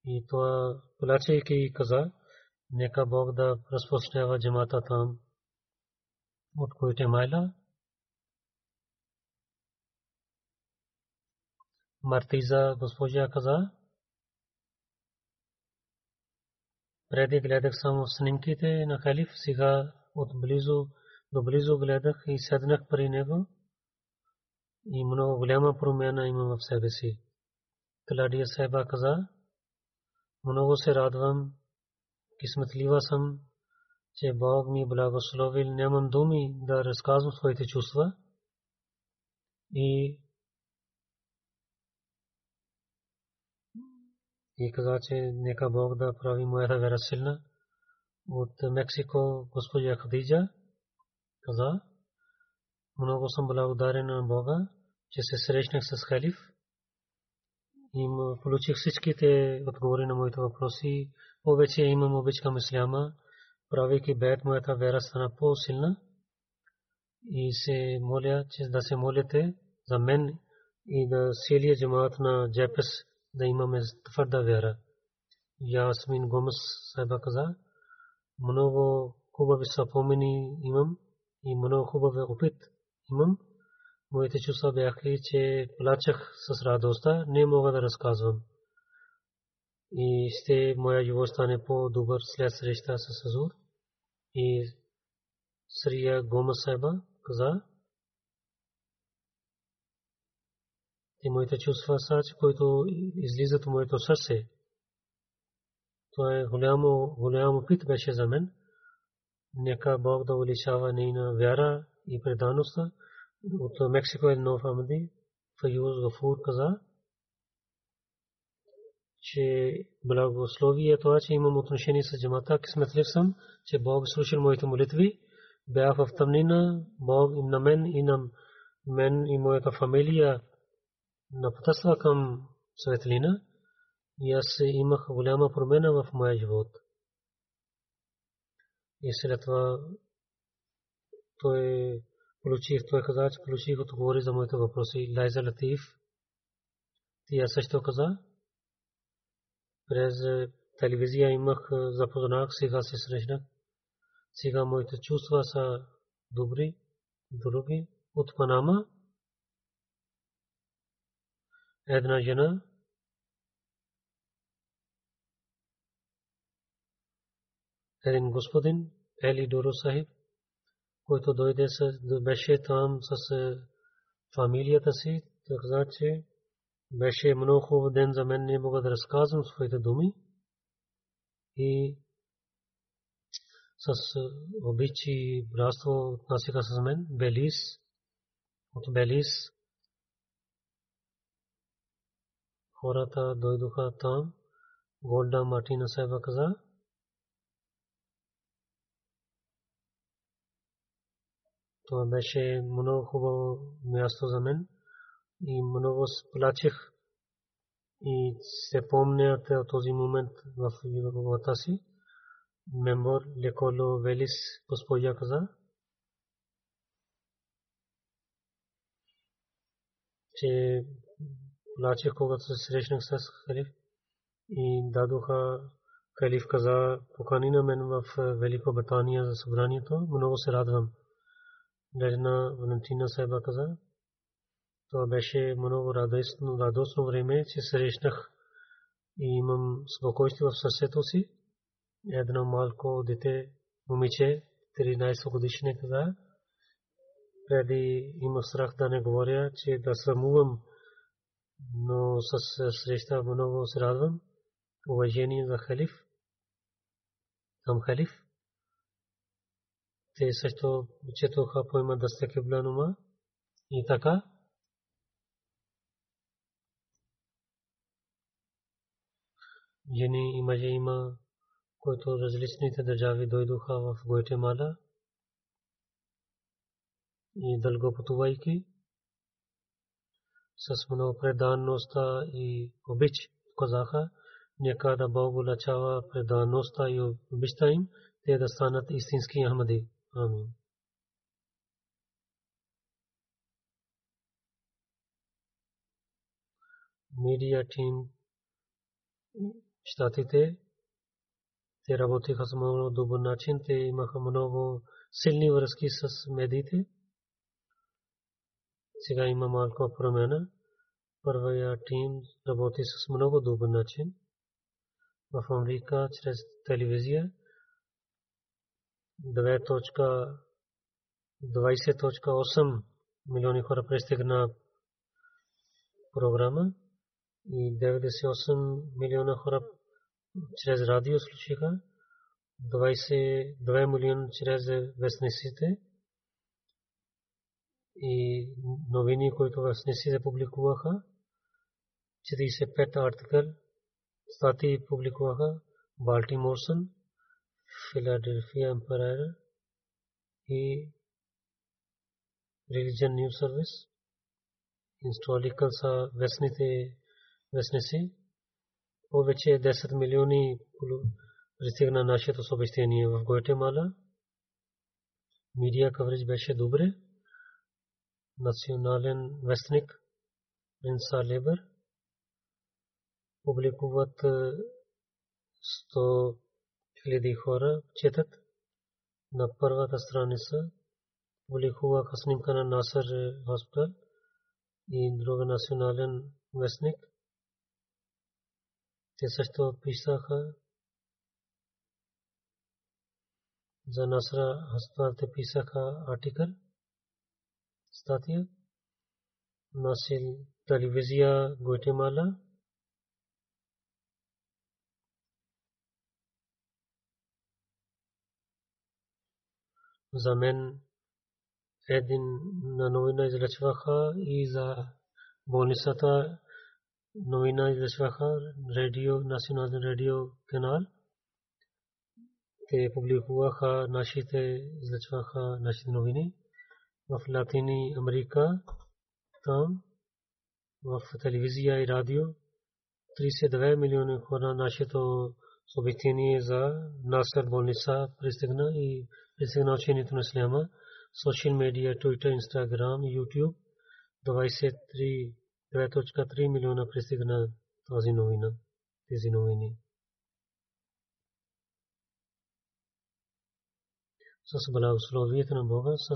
И това, плачейки каза, нека Бог да разпространява джамата там, от които е майла. Мартиза госпожа каза, преди гледах само снимките на халиф, сега от близо доблизо гледах и седнах при него и много голяма промяна има в себе си. Кладия Сайба каза, много се радвам, кисметлива съм, че Бог ми благословил, нямам думи да разказвам своите чувства и и каза, че нека Бог да прави моята вера силна. От Мексико госпожа Хадиджа каза, много съм благодарен на Бога, че се срещнах с халиф и получих всичките отговори на моите въпроси. Повече имам обич към исляма, правейки бед, моята вера стана по-силна и се моля, че да се молите за мен и да целия джамаат на Джепес да имаме твърда вера. Ясмин Гомес Сайба каза, много хубави съпомени имам и много хубав опит имам. Моите чувства бяха, че плачах с радостта, не мога да разказвам. И ще моя живот стане по-добър след среща с Азур. И Срия Гома Сайба каза, и моите чувства са, които излизат от моето сърце. Това е голямо, голямо опит беше за мен. Нека Бог да увеличава нейна вяра и предаността. От Мексико е Нов Амади, Фаюз Гафур каза, че благословие е това, че имам отношение с джамата. Кисметлив съм, че Бог слушал моите молитви. Бях в тъмнина, Бог и на мен и на мен и моята фамилия напътства към светлина и аз имах голяма промена в моя живот. И след това той получих, той каза, че получих отговори за моите въпроси. Лайза Латиф, тя също каза, през телевизия имах запознах, сега се срещнах. Сега моите чувства са добри, други. От Панама една жена един господин Ели Доро Сахиб, който дойде беше там с фамилията си, каза, че беше много хубав ден за мен, не мога да разказвам своите думи. И с обичи и братство отнасяха с мен. Белис, от Белис, хората дойдоха там. Голда Мартина Сайба каза, Това беше много хубаво място за мен и много сплачех и се помня този момент в живота си. Мембор Леколо Велис госпожа каза, че плачех, когато се срещнах с халиф и дадоха халиф каза, покани на мен в Великобритания за събранието. Много се радвам. Дежна Валентина Сайба каза, това беше много радостно, радостно време, че срещнах и имам спокойствие в сърцето си. Едно малко дете, момиче, 13 годишне каза, преди има страх да не говоря, че да срамувам, но с среща много се радвам. Уважение за халиф, към халиф. Те също четоха поема да сте кибланума и така. Жени и мъже има, които различните държави дойдоха в Гуатемала и дълго пътувайки с много преданността и обич казаха, нека да Бог улачава преданността и обичта им, те да станат истински Ахмади. Амин. Media team щатите те работиха с много добър начин. Те имаха много силни връзки с медиите. Сега има малко промена. Първия тим работи с много добър начин. В Америка чрез телевизия 20.8 милиони хора пристигна програма и 98 милиона хора чрез радио слушаха, 22 милиона чрез вестниците и новини, които вестниците публикуваха, 45 артикъл, статии публикуваха, Балтиморсън, Филаделфия Емперер и Religion News Service. Historical са вестните вестници повече 10 милиони пристигна нашето съобщение в Гуатемала. Медиа кавридж беше добре. Национален вестник Принса Лебър публикуват 100 хиляди хора четат на първата страница публикуваха снимка на Насър Хоспитал и друг национален вестник те също писаха за Насра Хаспитал те писаха артикъл, статия, Насил телевизия Гуатемала, за мен един на новина излъчваха и за болницата новина излъчваха радио, национален радио канал. Те публикуваха нашите, излъчваха нашите новини в Латини Америка, там в телевизия и радио. 32 милиона хора нашето съобщение за Насър болница пристигна и пристигна учението на Исляма. Social media, Twitter, Instagram, YouTube 23 9.3 милиона пристигна тази новина, тези новини. С благословието на Бога, с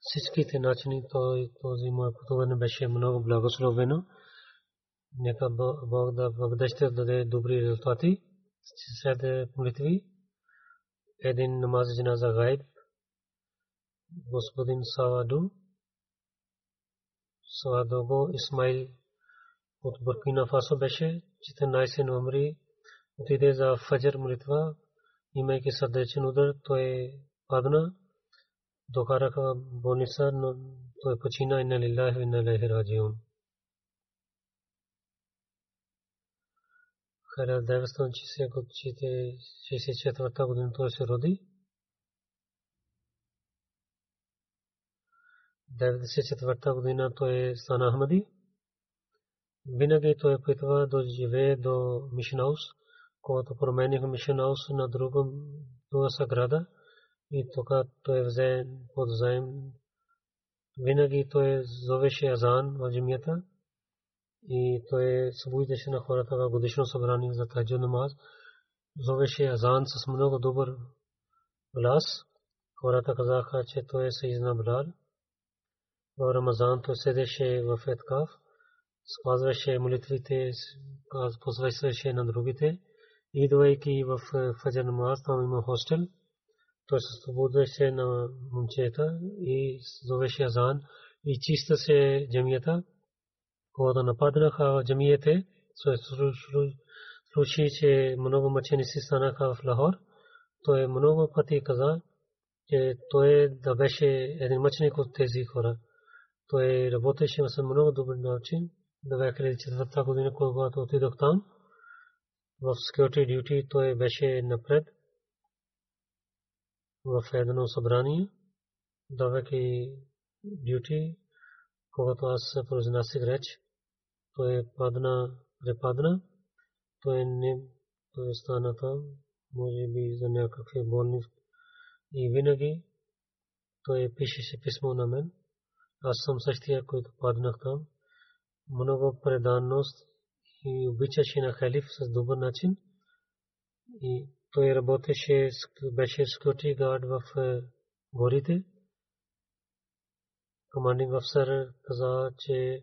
всичките начини той, този мой пътуване беше много благословено. Нека Бог да в бъдеще даде добри резултати. След молитви, един намаз за гайб, господин Саваду, Савадого Исмаил от Буркина Фасо беше 14 ноември отиде за фаджр молитва, имайки сърдечен удар, той падна, докараха болница, но той почина инна лилахи инна илайхи раджиун. 1964 година той се роди. 94 година той стана Ахмади. Винаги той опитва да живее до Мишен Хаус, когато промениха Мишен Хаус на друга, друга саграда и тук той взе под заем. Винаги той зовеше азан в джамията и той събудеше на хората в годишно събрание за таджу намаз. Зовеше азан с много добър глас. Хората казаха, че той е Съйзна Блал в Рамазан той седеше в Еткав, спазваше молитвите, посвещаше на другите. Идвайки в Фаджар намаз, там има хостел. Той се събудеше на момчета и зовеше азан и чиста се джамията. Когато нападнаха джамиите, случи, че много мъченици станаха в Лахор. Той много пъти каза, че той да беше един мъченик от тези хора. Той работеше на много добър начин. До 2004 година, когато отидох там, в security duty той беше напред в едно събрание, давайки duty, когато аз произнасях реч, той падна, препадна, той не той стана там, може би за някакви болни. И винаги той пишеше писмо на мен. Аз съм същия, който паднах там. Много преданност и обичаше на халиф с добър начин. И той работеше, беше security guard в е, горите. Командинг офисър каза, че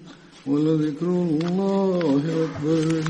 ولذكر الله أكبر